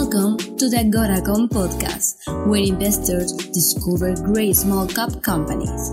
Welcome to the Agoracom podcast, where investors discover great small cap companies.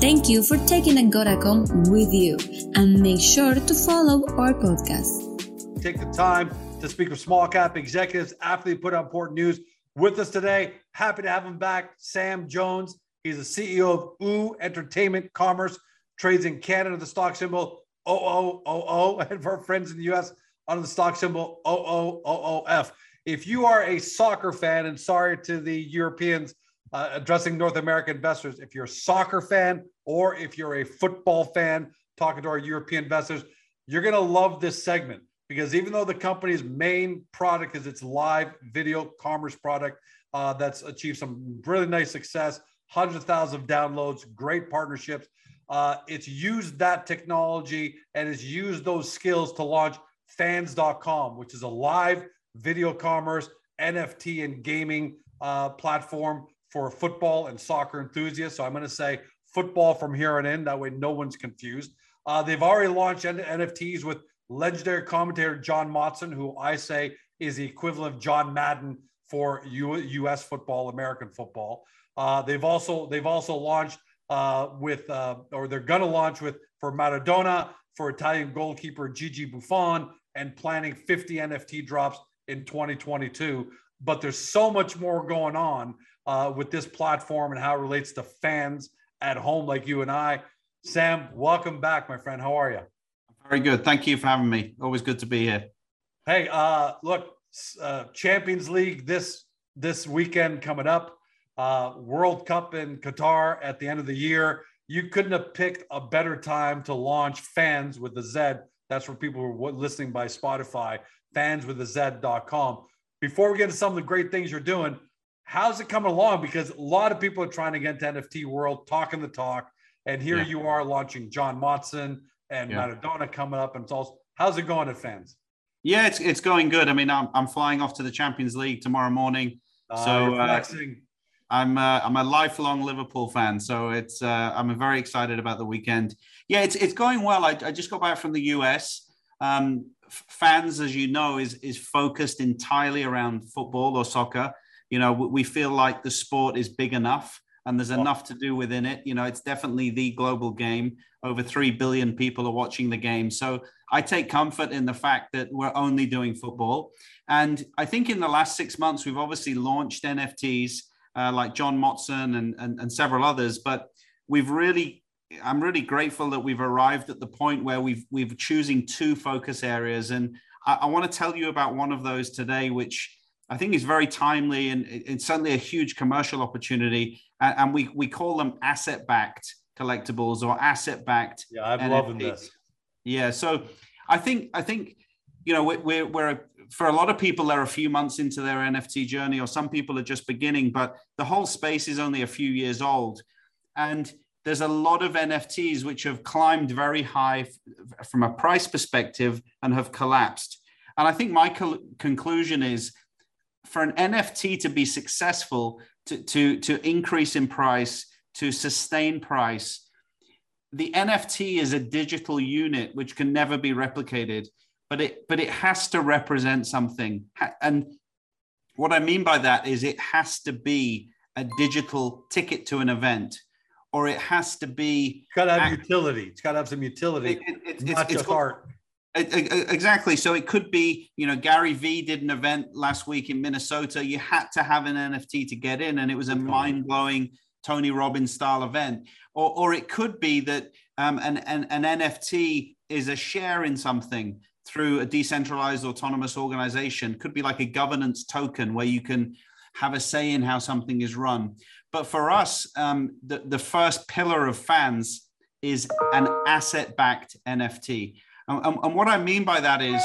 Thank you for taking Agoracom with you and make sure to follow our podcast. Take the time to speak with small cap executives after they put out important news. With us today, happy to have him back, Sam Jones. He's the CEO of OO Entertainment Commerce, trades in Canada, the stock symbol OOOO, and for our friends in the US, under the stock symbol OOOF. If you are a soccer fan, and sorry to the Europeans uh, addressing North American investors, if you're a soccer fan or if you're a football fan, talking to our European investors, you're going to love this segment because even though the company's main product is its live video commerce product uh, that's achieved some really nice success, hundreds of thousands of downloads, great partnerships. Uh, it's used that technology and has used those skills to launch fans.com, which is a live video commerce, NFT, and gaming uh, platform for football and soccer enthusiasts. So I'm going to say football from here on in. That way, no one's confused. Uh, they've already launched NFTs with legendary commentator John Motson, who I say is the equivalent of John Madden for U- U.S. football, American football. Uh, they've also they've also launched uh, with uh, or they're going to launch with for Maradona, for Italian goalkeeper Gigi Buffon, and planning 50 NFT drops in 2022. But there's so much more going on uh, with this platform and how it relates to fans at home like you and I. Sam, welcome back, my friend. How are you? Very good. Thank you for having me. Always good to be here. Hey, uh, look, uh, Champions League this this weekend coming up. Uh, World Cup in Qatar at the end of the year. You couldn't have picked a better time to launch fans with the Z that's for people who are listening by Spotify, fans with a fanswithaz.com. Before we get into some of the great things you're doing, how's it coming along? Because a lot of people are trying to get into NFT world, talking the talk. And here yeah. you are launching John Motson and yeah. Maradona coming up. And it's all, how's it going at fans? Yeah, it's, it's going good. I mean, I'm, I'm flying off to the Champions League tomorrow morning. Uh, so uh, I'm uh, I'm a lifelong Liverpool fan, so it's uh, I'm very excited about the weekend. Yeah, it's it's going well. I, I just got back from the US. Um, fans, as you know, is is focused entirely around football or soccer. You know, we feel like the sport is big enough and there's enough to do within it. You know, it's definitely the global game. Over 3 billion people are watching the game. So I take comfort in the fact that we're only doing football. And I think in the last six months, we've obviously launched NFTs uh, like John Motson and, and, and several others. But we've really, I'm really grateful that we've arrived at the point where we've we've choosing two focus areas, and I, I want to tell you about one of those today, which I think is very timely and it's certainly a huge commercial opportunity. And, and we we call them asset backed collectibles or asset backed. Yeah, I'm NFTs. loving this. Yeah, so I think I think you know we're we're for a lot of people, they're a few months into their NFT journey, or some people are just beginning, but the whole space is only a few years old. And there's a lot of NFTs which have climbed very high f- from a price perspective and have collapsed. And I think my co- conclusion is for an NFT to be successful, to, to, to increase in price, to sustain price, the NFT is a digital unit which can never be replicated but it but it has to represent something and what i mean by that is it has to be a digital ticket to an event or it has to be it's got to have act- utility. It's got to have some utility it, it, it, not just art. Exactly. So it could be you know gary vee did an event last week in minnesota. You had to have an nft to get in and it was a mind-blowing tony robbins style event. Or, or it could be that um, an, an, an nft is a share in something through a decentralized autonomous organization. Could be like a governance token where you can have a say in how something is run. But for us um, the, the first pillar of fans is an asset backed nft and, and, what i mean by that is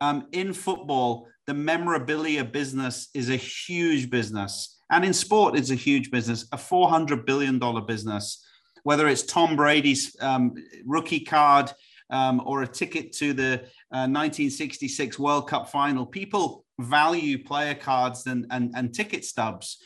um, in football the memorabilia business is a huge business. And in sport it's a huge business a 400 billion dollar business. Whether it's tom brady's um, rookie card um, or a ticket to the uh, 1966 World Cup final. People value player cards and, and, and ticket stubs.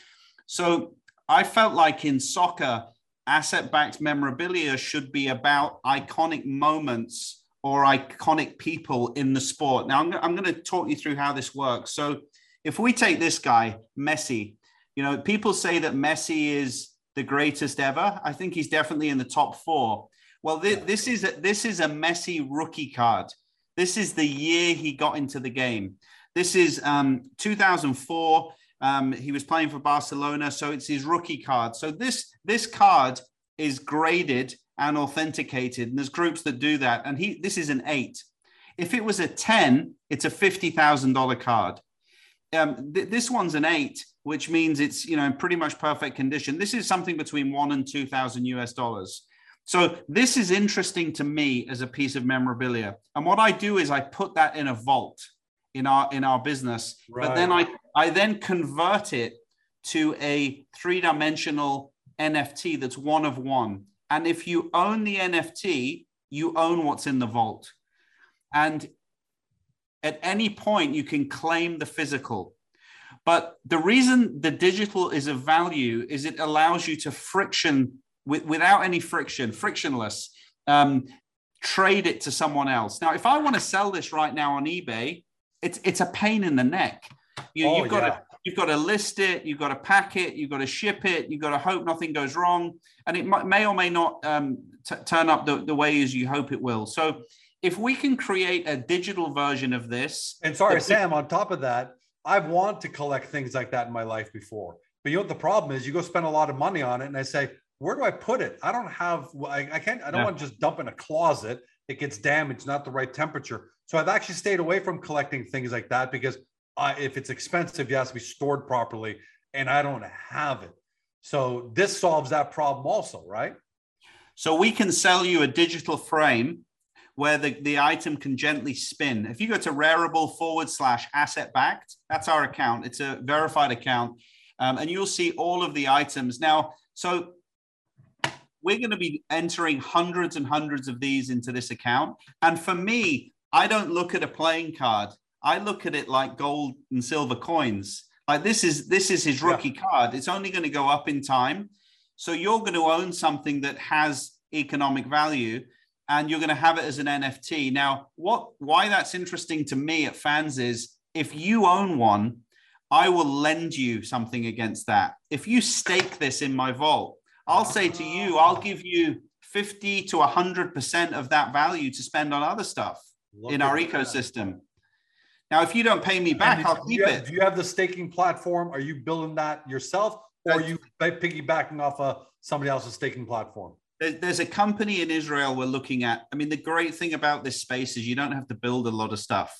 So I felt like in soccer, asset backed memorabilia should be about iconic moments or iconic people in the sport. Now, I'm, I'm going to talk you through how this works. So, if we take this guy, Messi, you know, people say that Messi is the greatest ever. I think he's definitely in the top four. Well, this, this is a, this is a Messi rookie card. This is the year he got into the game. This is um, 2004. Um, he was playing for Barcelona, so it's his rookie card. So this this card is graded and authenticated, and there's groups that do that. And he this is an eight. If it was a ten, it's a fifty thousand dollar card. Um, th- this one's an eight, which means it's you know in pretty much perfect condition. This is something between one and two thousand US dollars. So this is interesting to me as a piece of memorabilia. And what I do is I put that in a vault in our in our business. Right. But then I I then convert it to a three-dimensional NFT that's one of one. And if you own the NFT, you own what's in the vault. And at any point you can claim the physical. But the reason the digital is of value is it allows you to friction with, without any friction, frictionless, um, trade it to someone else. Now, if I want to sell this right now on eBay, it's it's a pain in the neck. You, oh, got yeah. to you've got to list it, you've got to pack it, you've got to ship it, you've got to hope nothing goes wrong, and it might, may or may not um, t- turn up the, the way as you hope it will. So, if we can create a digital version of this, and sorry, Sam, on top of that, I've wanted to collect things like that in my life before. But you know what the problem is? You go spend a lot of money on it, and I say, where do I put it? I don't have, I, I can't, I don't want to just dump in a closet. It gets damaged, not the right temperature. So I've actually stayed away from collecting things like that because I, if it's expensive, it has to be stored properly, and I don't have it. So this solves that problem also, right? So we can sell you a digital frame where the, the item can gently spin. If you go to Rarible forward slash asset backed, that's our account. It's a verified account. Um, and you'll see all of the items. Now, so we're going to be entering hundreds and hundreds of these into this account. And for me, I don't look at a playing card. I look at it like gold and silver coins. Like this is this is his rookie yeah. card. It's only going to go up in time. So you're going to own something that has economic value and you're going to have it as an NFT. Now, what why that's interesting to me at fans is if you own one, I will lend you something against that. If you stake this in my vault, I'll say to you, I'll give you 50 to 100% of that value to spend on other stuff Look in our ecosystem. Now, if you don't pay me back, I'll keep have, it. Do you have the staking platform? Are you building that yourself or are you piggybacking off of somebody else's staking platform? There's a company in Israel we're looking at. I mean, the great thing about this space is you don't have to build a lot of stuff.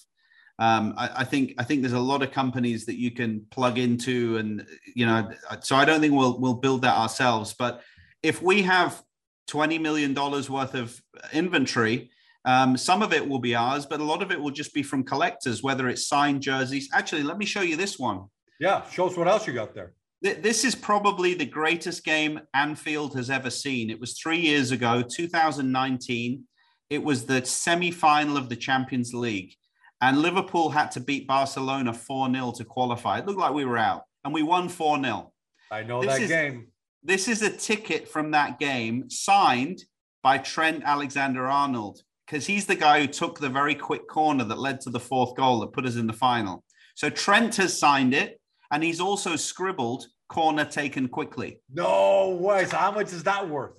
Um, I, I, think I think there's a lot of companies that you can plug into, and you know, so I don't think we'll we'll build that ourselves. But if we have twenty million dollars worth of inventory, um, some of it will be ours, but a lot of it will just be from collectors, whether it's signed jerseys. Actually, let me show you this one. Yeah, show us what else you got there. This is probably the greatest game Anfield has ever seen. It was three years ago, 2019. It was the semi final of the Champions League and Liverpool had to beat Barcelona 4 0 to qualify. It looked like we were out, and we won 4 0. I know this that is, game. This is a ticket from that game signed by Trent Alexander Arnold because he's the guy who took the very quick corner that led to the fourth goal that put us in the final. So Trent has signed it, and he's also scribbled corner taken quickly. No way. So how much is that worth?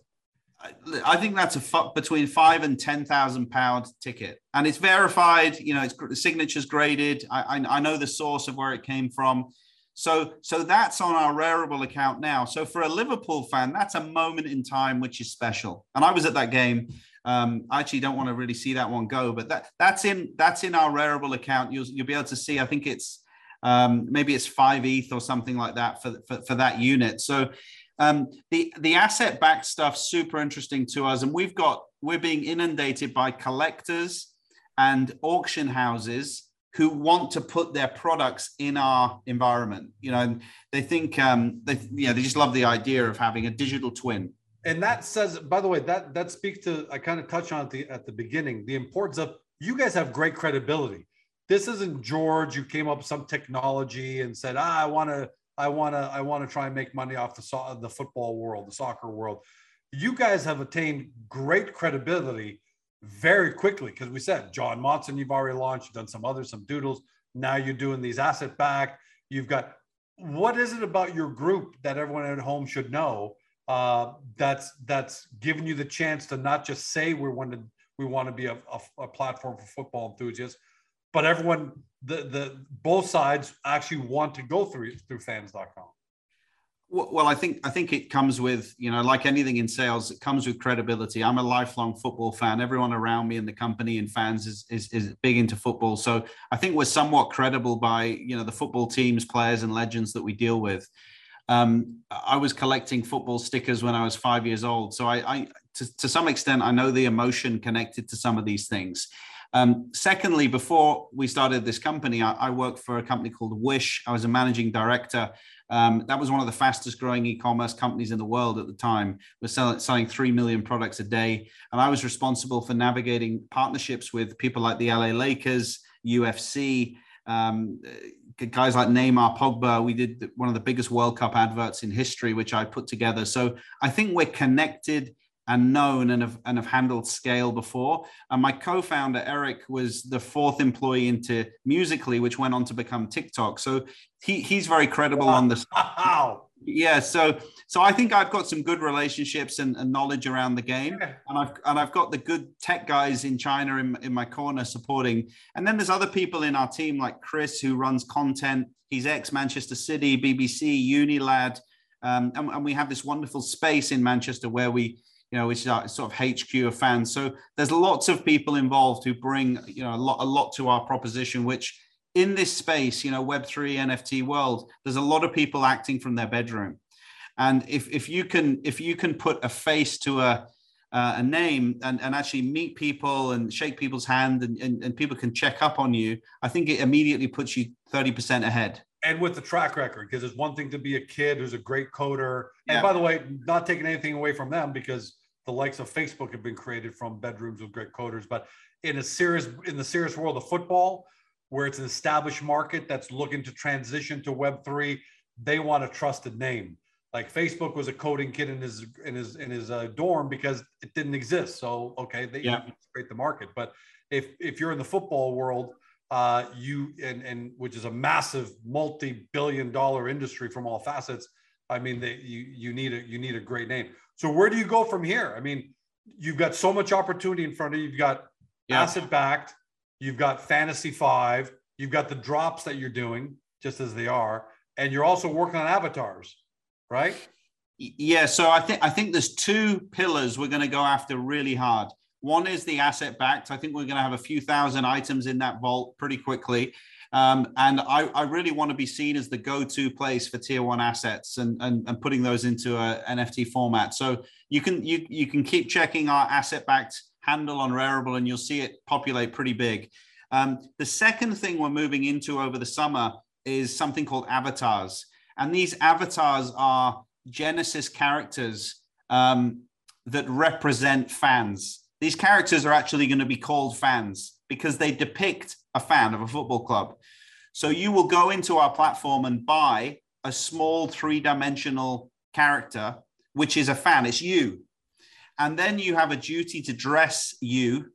I think that's a f- between five and ten thousand pound ticket, and it's verified. You know, it's the signature's graded. I, I, I know the source of where it came from. So so that's on our Rarible account now. So for a Liverpool fan, that's a moment in time which is special. And I was at that game. Um, I actually don't want to really see that one go, but that that's in that's in our Rarible account. You'll you'll be able to see. I think it's um, maybe it's five ETH or something like that for, for, for that unit. So um, the the asset backed stuff super interesting to us, and we've got we're being inundated by collectors and auction houses who want to put their products in our environment. You know, they think um, they yeah they just love the idea of having a digital twin. And that says, by the way, that that speaks to I kind of touched on at the at the beginning the importance of you guys have great credibility. This isn't George who came up with some technology and said, ah, I want to I want to I want to try and make money off the so- the football world, the soccer world. You guys have attained great credibility very quickly because we said John Motson, you've already launched, you've done some others, some doodles. Now you're doing these asset back. You've got what is it about your group that everyone at home should know uh, that's that's giving you the chance to not just say we want to we want to be a, a, a platform for football enthusiasts, but everyone the the both sides actually want to go through through fans.com. Well, I think I think it comes with you know like anything in sales, it comes with credibility. I'm a lifelong football fan. Everyone around me in the company and fans is, is is big into football, so I think we're somewhat credible by you know the football teams, players, and legends that we deal with. Um, I was collecting football stickers when I was five years old, so I, I to, to some extent I know the emotion connected to some of these things. Um, secondly, before we started this company, I, I, worked for a company called Wish. I was a managing director. Um, that was one of the fastest growing e-commerce companies in the world at the time. We're selling, selling 3 million products a day. And I was responsible for navigating partnerships with people like the LA Lakers, UFC, um, guys like Neymar, Pogba. We did one of the biggest World Cup adverts in history, which I put together. So I think we're connected and known and have, and have handled scale before. And my co-founder Eric was the fourth employee into Musical.ly, which went on to become TikTok. So he, he's very credible wow. on this. Wow. Yeah, so so I think I've got some good relationships and, and knowledge around the game, yeah. and I've and I've got the good tech guys in China in, in my corner supporting. And then there's other people in our team like Chris who runs content. He's ex Manchester City, BBC, Unilad, um, and, and we have this wonderful space in Manchester where we you know, which is our sort of HQ of fans. So there's lots of people involved who bring, you know, a lot, a lot to our proposition, which in this space, you know, Web3 NFT world, there's a lot of people acting from their bedroom. And if, if you can, if you can put a face to a, uh, a name and, and actually meet people and shake people's hand and, and, and people can check up on you, I think it immediately puts you 30% ahead. And with the track record because it's one thing to be a kid who's a great coder. And by the way not taking anything away from them because the likes of facebook have been created from bedrooms with great coders. But in a serious in the serious world of football where it's an established market that's looking to transition to web3 they want a trusted name like facebook was a coding kid in his in his in his uh, dorm because it didn't exist so okay they yeah. create the market but if if you're in the football world uh, you and and which is a massive multi-billion dollar industry from all facets. I mean, they, you you need a you need a great name. So where do you go from here? I mean, you've got so much opportunity in front of you. You've got yeah. asset backed. You've got fantasy five. You've got the drops that you're doing just as they are, and you're also working on avatars, right? Yeah. So I think I think there's two pillars we're going to go after really hard. One is the asset backed. I think we're going to have a few thousand items in that vault pretty quickly. Um, and I, I, really want to be seen as the go-to place for tier one assets and, and, and putting those into a NFT format. So you can you you can keep checking our asset-backed handle on Rarible, and you'll see it populate pretty big. Um, the second thing we're moving into over the summer is something called avatars, and these avatars are Genesis characters um, that represent fans these characters are actually going to be called fans because they depict a fan of a football club. So you will go into our platform and buy a small three dimensional character, which is a fan. It's you. And then you have a duty to dress you.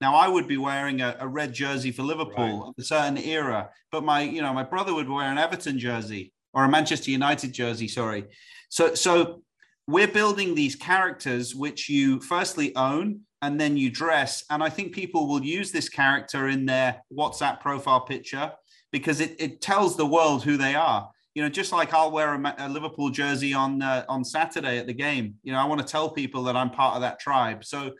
Now I would be wearing a, a red jersey for Liverpool right. of a certain era, but my, you know, my brother would wear an Everton jersey or a Manchester United jersey, sorry. So so we're building these characters which you firstly own and then you dress. And I think people will use this character in their WhatsApp profile picture because it, it tells the world who they are. You know, just like I'll wear a, a Liverpool jersey on uh, on Saturday at the game. You know, I want to tell people that I'm part of that tribe. So,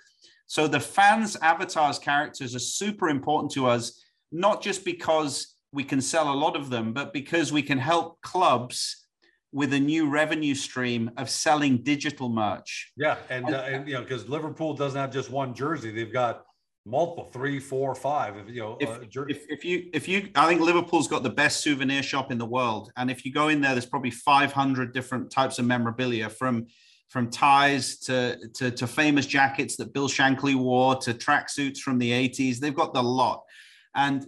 so the fans' avatars characters are super important to us, not just because we can sell a lot of them, but because we can help clubs with a new revenue stream of selling digital merch. Yeah, and, uh, and you know because Liverpool doesn't have just one jersey; they've got multiple, three, four, five. If you know, if, uh, if, if, you if you, I think Liverpool's got the best souvenir shop in the world, and if you go in there, there's probably 500 different types of memorabilia from from ties to, to to famous jackets that Bill Shankly wore to tracksuits from the 80s. They've got the lot, and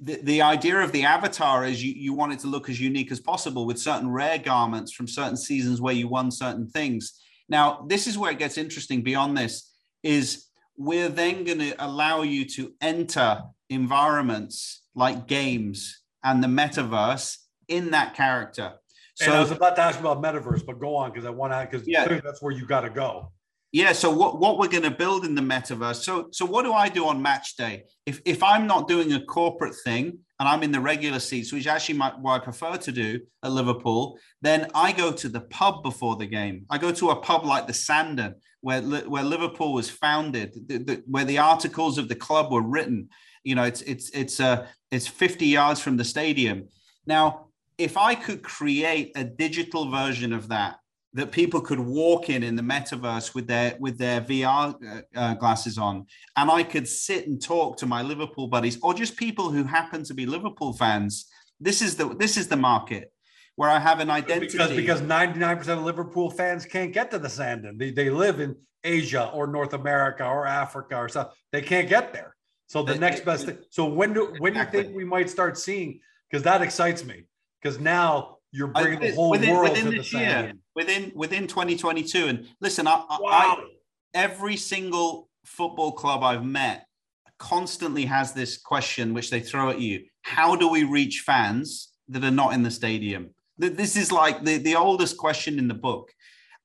the, the idea of the avatar is you, you want it to look as unique as possible with certain rare garments from certain seasons where you won certain things. Now, this is where it gets interesting beyond this is we're then going to allow you to enter environments like games and the metaverse in that character. So and I was about to ask about metaverse, but go on because I want to because yeah. that's where you got to go. Yeah. So what, what we're going to build in the metaverse. So so what do I do on match day? If if I'm not doing a corporate thing and I'm in the regular seats, which actually my, what I prefer to do at Liverpool, then I go to the pub before the game. I go to a pub like the Sandon, where where Liverpool was founded, the, the, where the articles of the club were written. You know, it's it's it's uh it's 50 yards from the stadium. Now, if I could create a digital version of that that people could walk in in the metaverse with their with their VR uh, uh, glasses on, and I could sit and talk to my Liverpool buddies or just people who happen to be Liverpool fans. This is the this is the market where I have an identity. Because because ninety nine percent of Liverpool fans can't get to the Sandon. They they live in Asia or North America or Africa or stuff. They can't get there. So the next best thing. So when do when do you think we might start seeing? Because that excites me. Because now you're bringing the whole within, world within to the year, within within 2022. And listen, I, wow. I, every single football club I've met constantly has this question which they throw at you: How do we reach fans that are not in the stadium? This is like the, the oldest question in the book.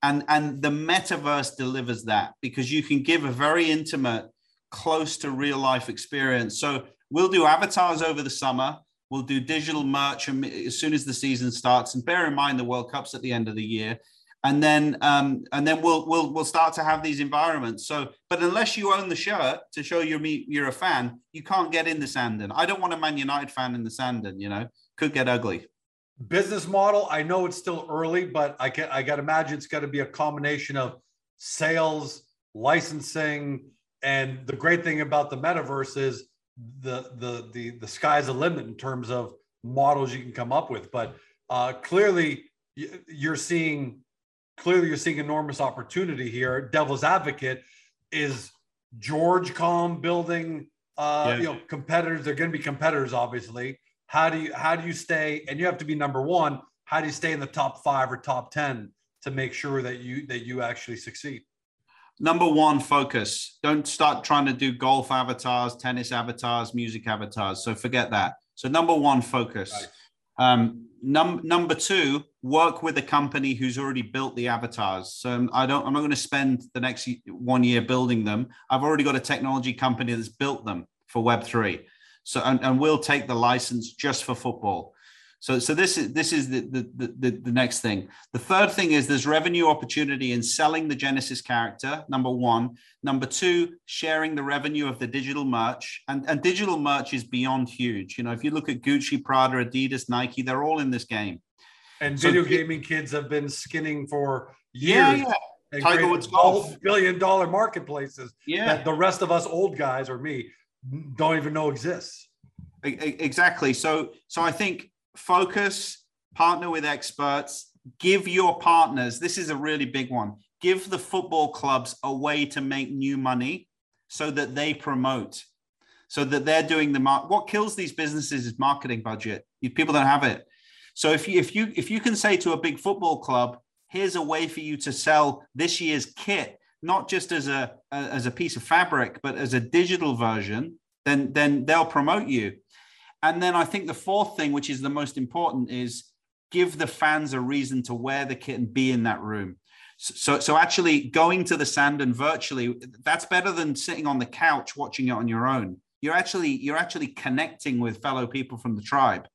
And, and the metaverse delivers that because you can give a very intimate, close to real life experience. So we'll do avatars over the summer. We'll do digital merch as soon as the season starts. And bear in mind the World Cup's at the end of the year. And then um, and then we'll we'll we'll start to have these environments. So, but unless you own the shirt to show you're you're a fan, you can't get in the Sandon. I don't want a Man United fan in the Sandon. You know, could get ugly business model i know it's still early but i can i got to imagine it's got to be a combination of sales licensing and the great thing about the metaverse is the the the the sky's the limit in terms of models you can come up with. But uh, clearly, you're seeing clearly you're seeing enormous opportunity here. Devil's advocate is George Com building uh, yeah. you know competitors. They're going to be competitors, obviously. How do you how do you stay? And you have to be number one. How do you stay in the top five or top ten to make sure that you that you actually succeed? Number one focus. Don't start trying to do golf avatars tennis avatars music avatars. So forget that. So number one focus. Right. um, num- number two work with a company who's already built the avatars. So i don't i'm not going to spend the next one year building them. I've already got a technology company that's built them for web3 so and, and we'll take the license just for football so, so this is this is the, the, the, the next thing. The third thing is there's revenue opportunity in selling the Genesis character, number one. Number two, sharing the revenue of the digital merch. And, and digital merch is beyond huge. You know, if you look at Gucci, Prada, Adidas, Nike, they're all in this game. And so, video gaming kids have been skinning for years. Yeah, yeah. Tiger Woods golf. Billion dollar marketplaces yeah. that the rest of us old guys or me don't even know exists. Exactly. So, so I think focus, partner with experts, give your partners, this is a really big one, give the football clubs a way to make new money so that they promote, so that they're doing the mark. What kills these businesses is marketing budget. People don't have it. So if you if you if you can say to a big football club, here's a way for you to sell this year's kit, not just as a, a as a piece of fabric, but as a digital version, then then they'll promote you. And then I think the fourth thing, which is the most important, is give the fans a reason to wear the kit and be in that room. So, so actually going to the Sandon virtually, that's better than sitting on the couch watching it on your own. You're actually you're actually connecting with fellow people from the tribe.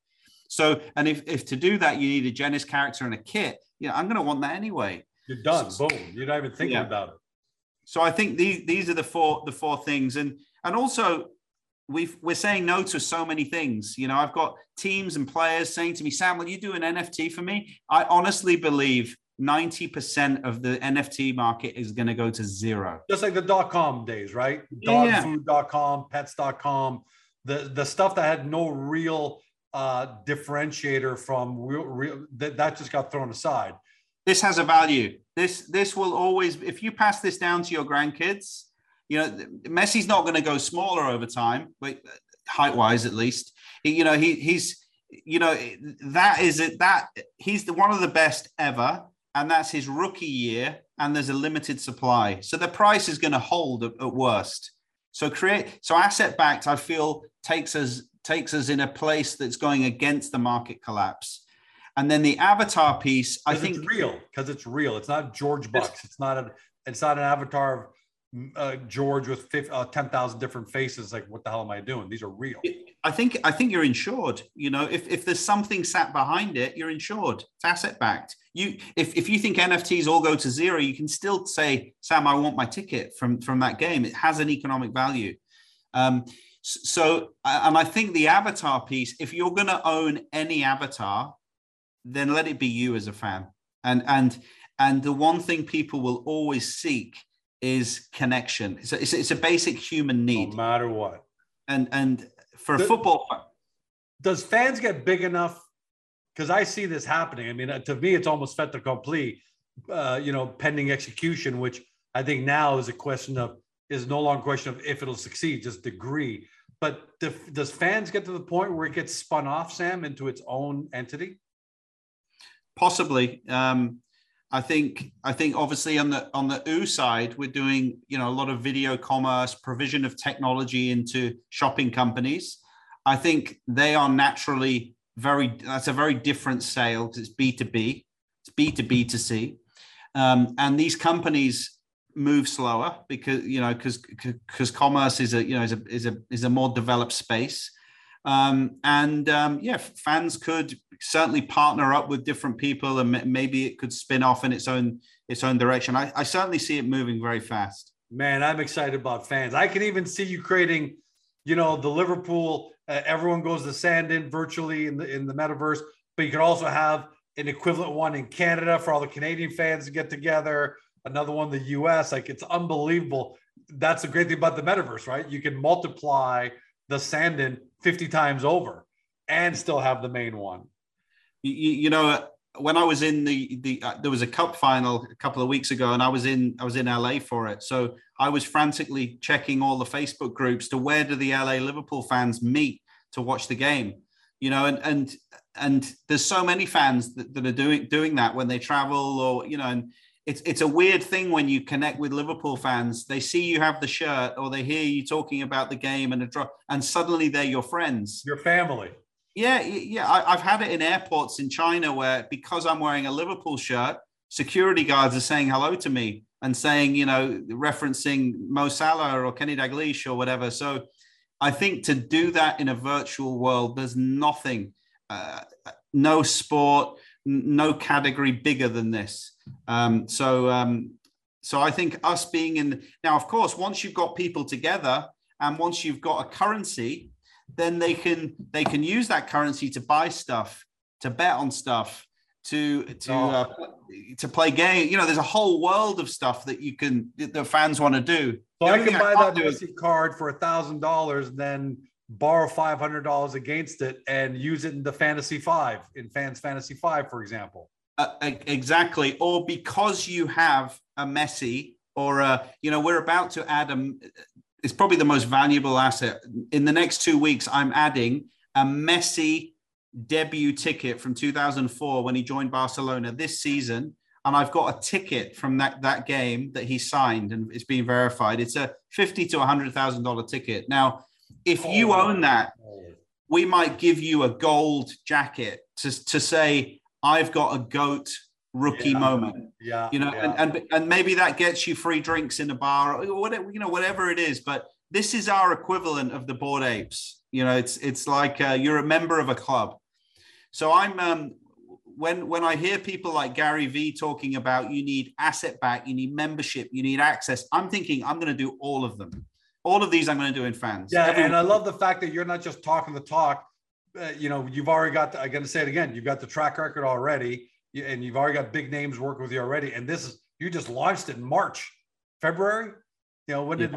So, and if, if to do that you need a Genesis character and a kit, yeah, I'm going to want that anyway. You're done. So, Boom. You're not even thinking yeah. about it. So I think these these are the four the four things, and and also we we're saying no to so many things. You know, I've got teams and players saying to me, Sam, will you do an NFT for me? I honestly believe 90% of the NFT market is going to go to zero. Just like the dot com days, right? Dogfood.com, pets.com, the, the stuff that had no real uh, differentiator from real, real that, that just got thrown aside. This has a value. This this will always, if you pass this down to your grandkids, you know, Messi's not going to go smaller over time, but uh, height wise at least. You know, he he's you know that is it that he's the one of the best ever. and that's his rookie year, and there's a limited supply. So the price is going to hold at, at worst. So create so asset backed, I feel takes us takes us in a place that's going against the market collapse. And then the avatar piece, I think it's real because it's real. It's not George Bucks. It's not a. It's not an avatar of uh, George with 50, uh, 10,000 different faces. Like, what the hell am I doing? These are real. I think, I think you're insured. You know, if, if there's something sat behind it, you're insured. It's asset backed. You, if, if you think NFTs all go to zero, you can still say, Sam, I want my ticket from, from that game. It has an economic value. Um, so, and I think the avatar piece, if you're going to own any avatar, then let it be you as a fan. And, and, and the one thing people will always seek is connection. It's a, it's a, it's a basic human need. No matter what. And and for a football, does fans get big enough? Because I see this happening. I mean, uh, to me, it's almost fait accompli. Uh, you know, pending execution, which I think now is a question of is no longer a question of if it'll succeed, just degree. But does fans get to the point where it gets spun off, Sam, into its own entity? Possibly. Um, I think I think obviously on the on the OO side, we're doing you know a lot of video commerce, provision of technology into shopping companies. I think they are naturally very that's a very different sale because it's B two B, it's B two B to C, um, and these companies move slower because you know because because commerce is a you know is a is a is a more developed space. Um, and um, yeah, fans could certainly partner up with different people, and maybe it could spin off in its own its own direction. I, I certainly see it moving very fast. Man, I'm excited about fans. I can even see you creating, you know, the Liverpool. Uh, everyone goes to Sandon virtually in the in the metaverse, but you could also have an equivalent one in Canada for all the Canadian fans to get together. Another one the U.S. Like it's unbelievable. That's the great thing about the metaverse, right? You can multiply the Sandon 50 times over and still have the main one. You, you know, when I was in the the uh, there was a cup final a couple of weeks ago, and I was in I was in LA for it. So I was frantically checking all the Facebook groups to where do the LA Liverpool fans meet to watch the game. You know, and and and there's so many fans that, that are doing doing that when they travel or you know, and it's it's a weird thing when you connect with Liverpool fans. They see you have the shirt or they hear you talking about the game and a draw, and suddenly they're your friends, your family. Yeah, yeah. I, have had it in airports in China where because I'm wearing a Liverpool shirt, security guards are saying hello to me and saying, you know, referencing Mo Salah or Kenny Dalglish or whatever. So I think to do that in a virtual world, there's nothing, uh, no sport, no category bigger than this. Um, so, um, so I think us being in now, of course, once you've got people together and once you've got a currency, then they can they can use that currency to buy stuff, to bet on stuff, to to oh. uh, to play game. You know, there's a whole world of stuff that you can the fans want to do. So I can buy I that Messi card for a thousand dollars, then borrow five hundred dollars against it and use it in the fantasy five in fans fantasy five, for example. Uh, exactly, or because you have a Messi, or a, you know, we're about to add a. It's probably the most valuable asset in the next two weeks. I'm adding a Messi debut ticket from 2004 when he joined Barcelona this season, and I've got a ticket from that that game that he signed and it's been verified. It's a fifty to hundred thousand dollar ticket. Now if you oh, own that, we might give you a gold jacket to, to say, I've got a goat rookie yeah. moment. Yeah. You know, yeah. And, and and maybe that gets you free drinks in a bar or whatever, you know, whatever it is. But this is our equivalent of the Bored Apes. You know, it's it's like uh, you're a member of a club. So I'm um when when I hear people like Gary Vee talking about you need asset back, you need membership, you need access, I'm thinking I'm going to do all of them all of these I'm going to do in fans. Yeah, Everyone- and I love the fact that you're not just talking the talk. Uh, you know, you've already got. The, I'm going to say it again. You've got the track record already, and you've already got big names working with you already. And this is you just launched it in March, February. You know, when did.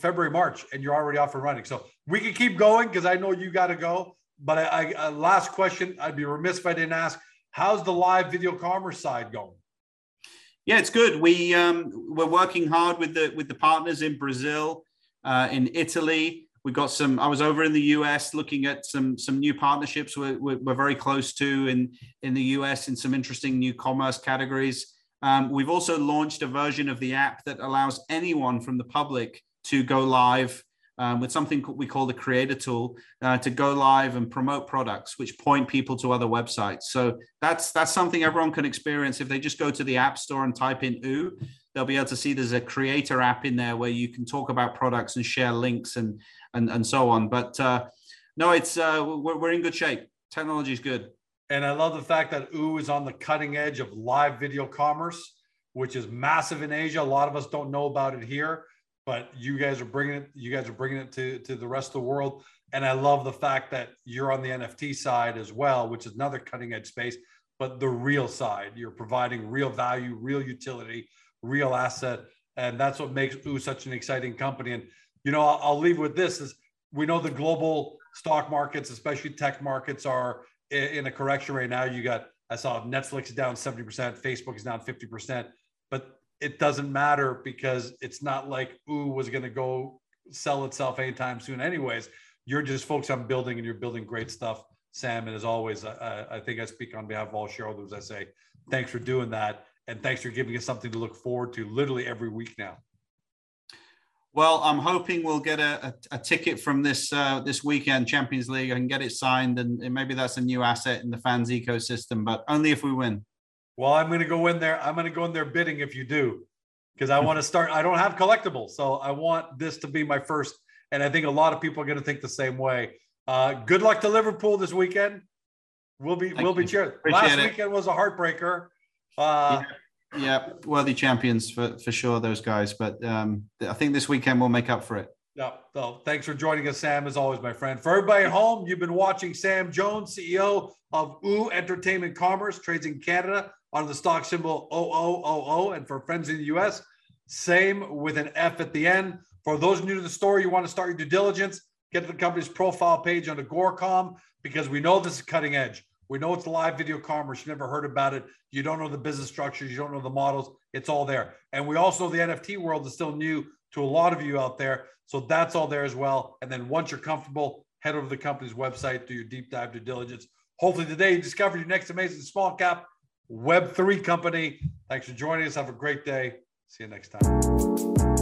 February, March, and you're already off and running. So we can keep going because I know you got to go. But I, I uh, last question, I'd be remiss if I didn't ask. How's the live video commerce side going? Yeah, it's good. We um, we're working hard with the with the partners in Brazil uh, in Italy. We got some. I was over in the US looking at some some new partnerships we're, we're very close to in in the US in some interesting new commerce categories. Um, we've also launched a version of the app that allows anyone from the public to go live um, with something we call the creator tool uh, to go live and promote products which point people to other websites so that's that's something everyone can experience if they just go to the app store and type in oo they'll be able to see there's a creator app in there where you can talk about products and share links and and, and so on. But uh, no it's uh, we're, we're in good shape. Technology is good. And i love the fact that oo is on the cutting edge of live video commerce which is massive in asia. A lot of us don't know about it here but you guys are bringing it you guys are bringing it to to the rest of the world. And i love the fact that you're on the nft side as well which is another cutting edge space but the real side. You're providing real value real utility real asset and that's what makes OO such an exciting company. And you know I'll, I'll leave with this is we know the global stock markets especially tech markets are in, in a correction right now. You got i saw netflix down 70% facebook is down 50% but it doesn't matter because it's not like OO was going to go sell itself anytime soon anyways. You're just focused on building and you're building great stuff sam. And as always I, I think i speak on behalf of all shareholders i say thanks for doing that and thanks for giving us something to look forward to literally every week now well, I'm hoping we'll get a, a, a ticket from this uh, this weekend Champions League. I can get it signed, and, and maybe that's a new asset in the fans ecosystem. But only if we win. Well, I'm going to go in there. I'm going to go in there bidding if you do, because I want to start. I don't have collectibles, so I want this to be my first. And I think a lot of people are going to think the same way. Uh, good luck to Liverpool this weekend. We'll be Thank we'll be cheering. Last it. weekend was a heartbreaker. Uh, yeah. yeah, worthy champions for for sure. Those guys, but um, I think this weekend will make up for it. Yeah. So thanks for joining us, Sam, as always, my friend. For everybody at home, you've been watching Sam Jones, CEO of OO Entertainment Commerce, trades in Canada on the stock symbol OOOO. And for friends in the US, same with an F at the end. For those new to the story, you want to start your due diligence, get to the company's profile page on Agoracom because we know this is cutting edge. We know it's live video commerce. You never heard about it. You don't know the business structures. You don't know the models. It's all there. And we also, the NFT world is still new to a lot of you out there. So that's all there as well. And then once you're comfortable, head over to the company's website, do your deep dive due diligence. Hopefully today you discovered your next amazing small cap Web3 company. Thanks for joining us. Have a great day. See you next time.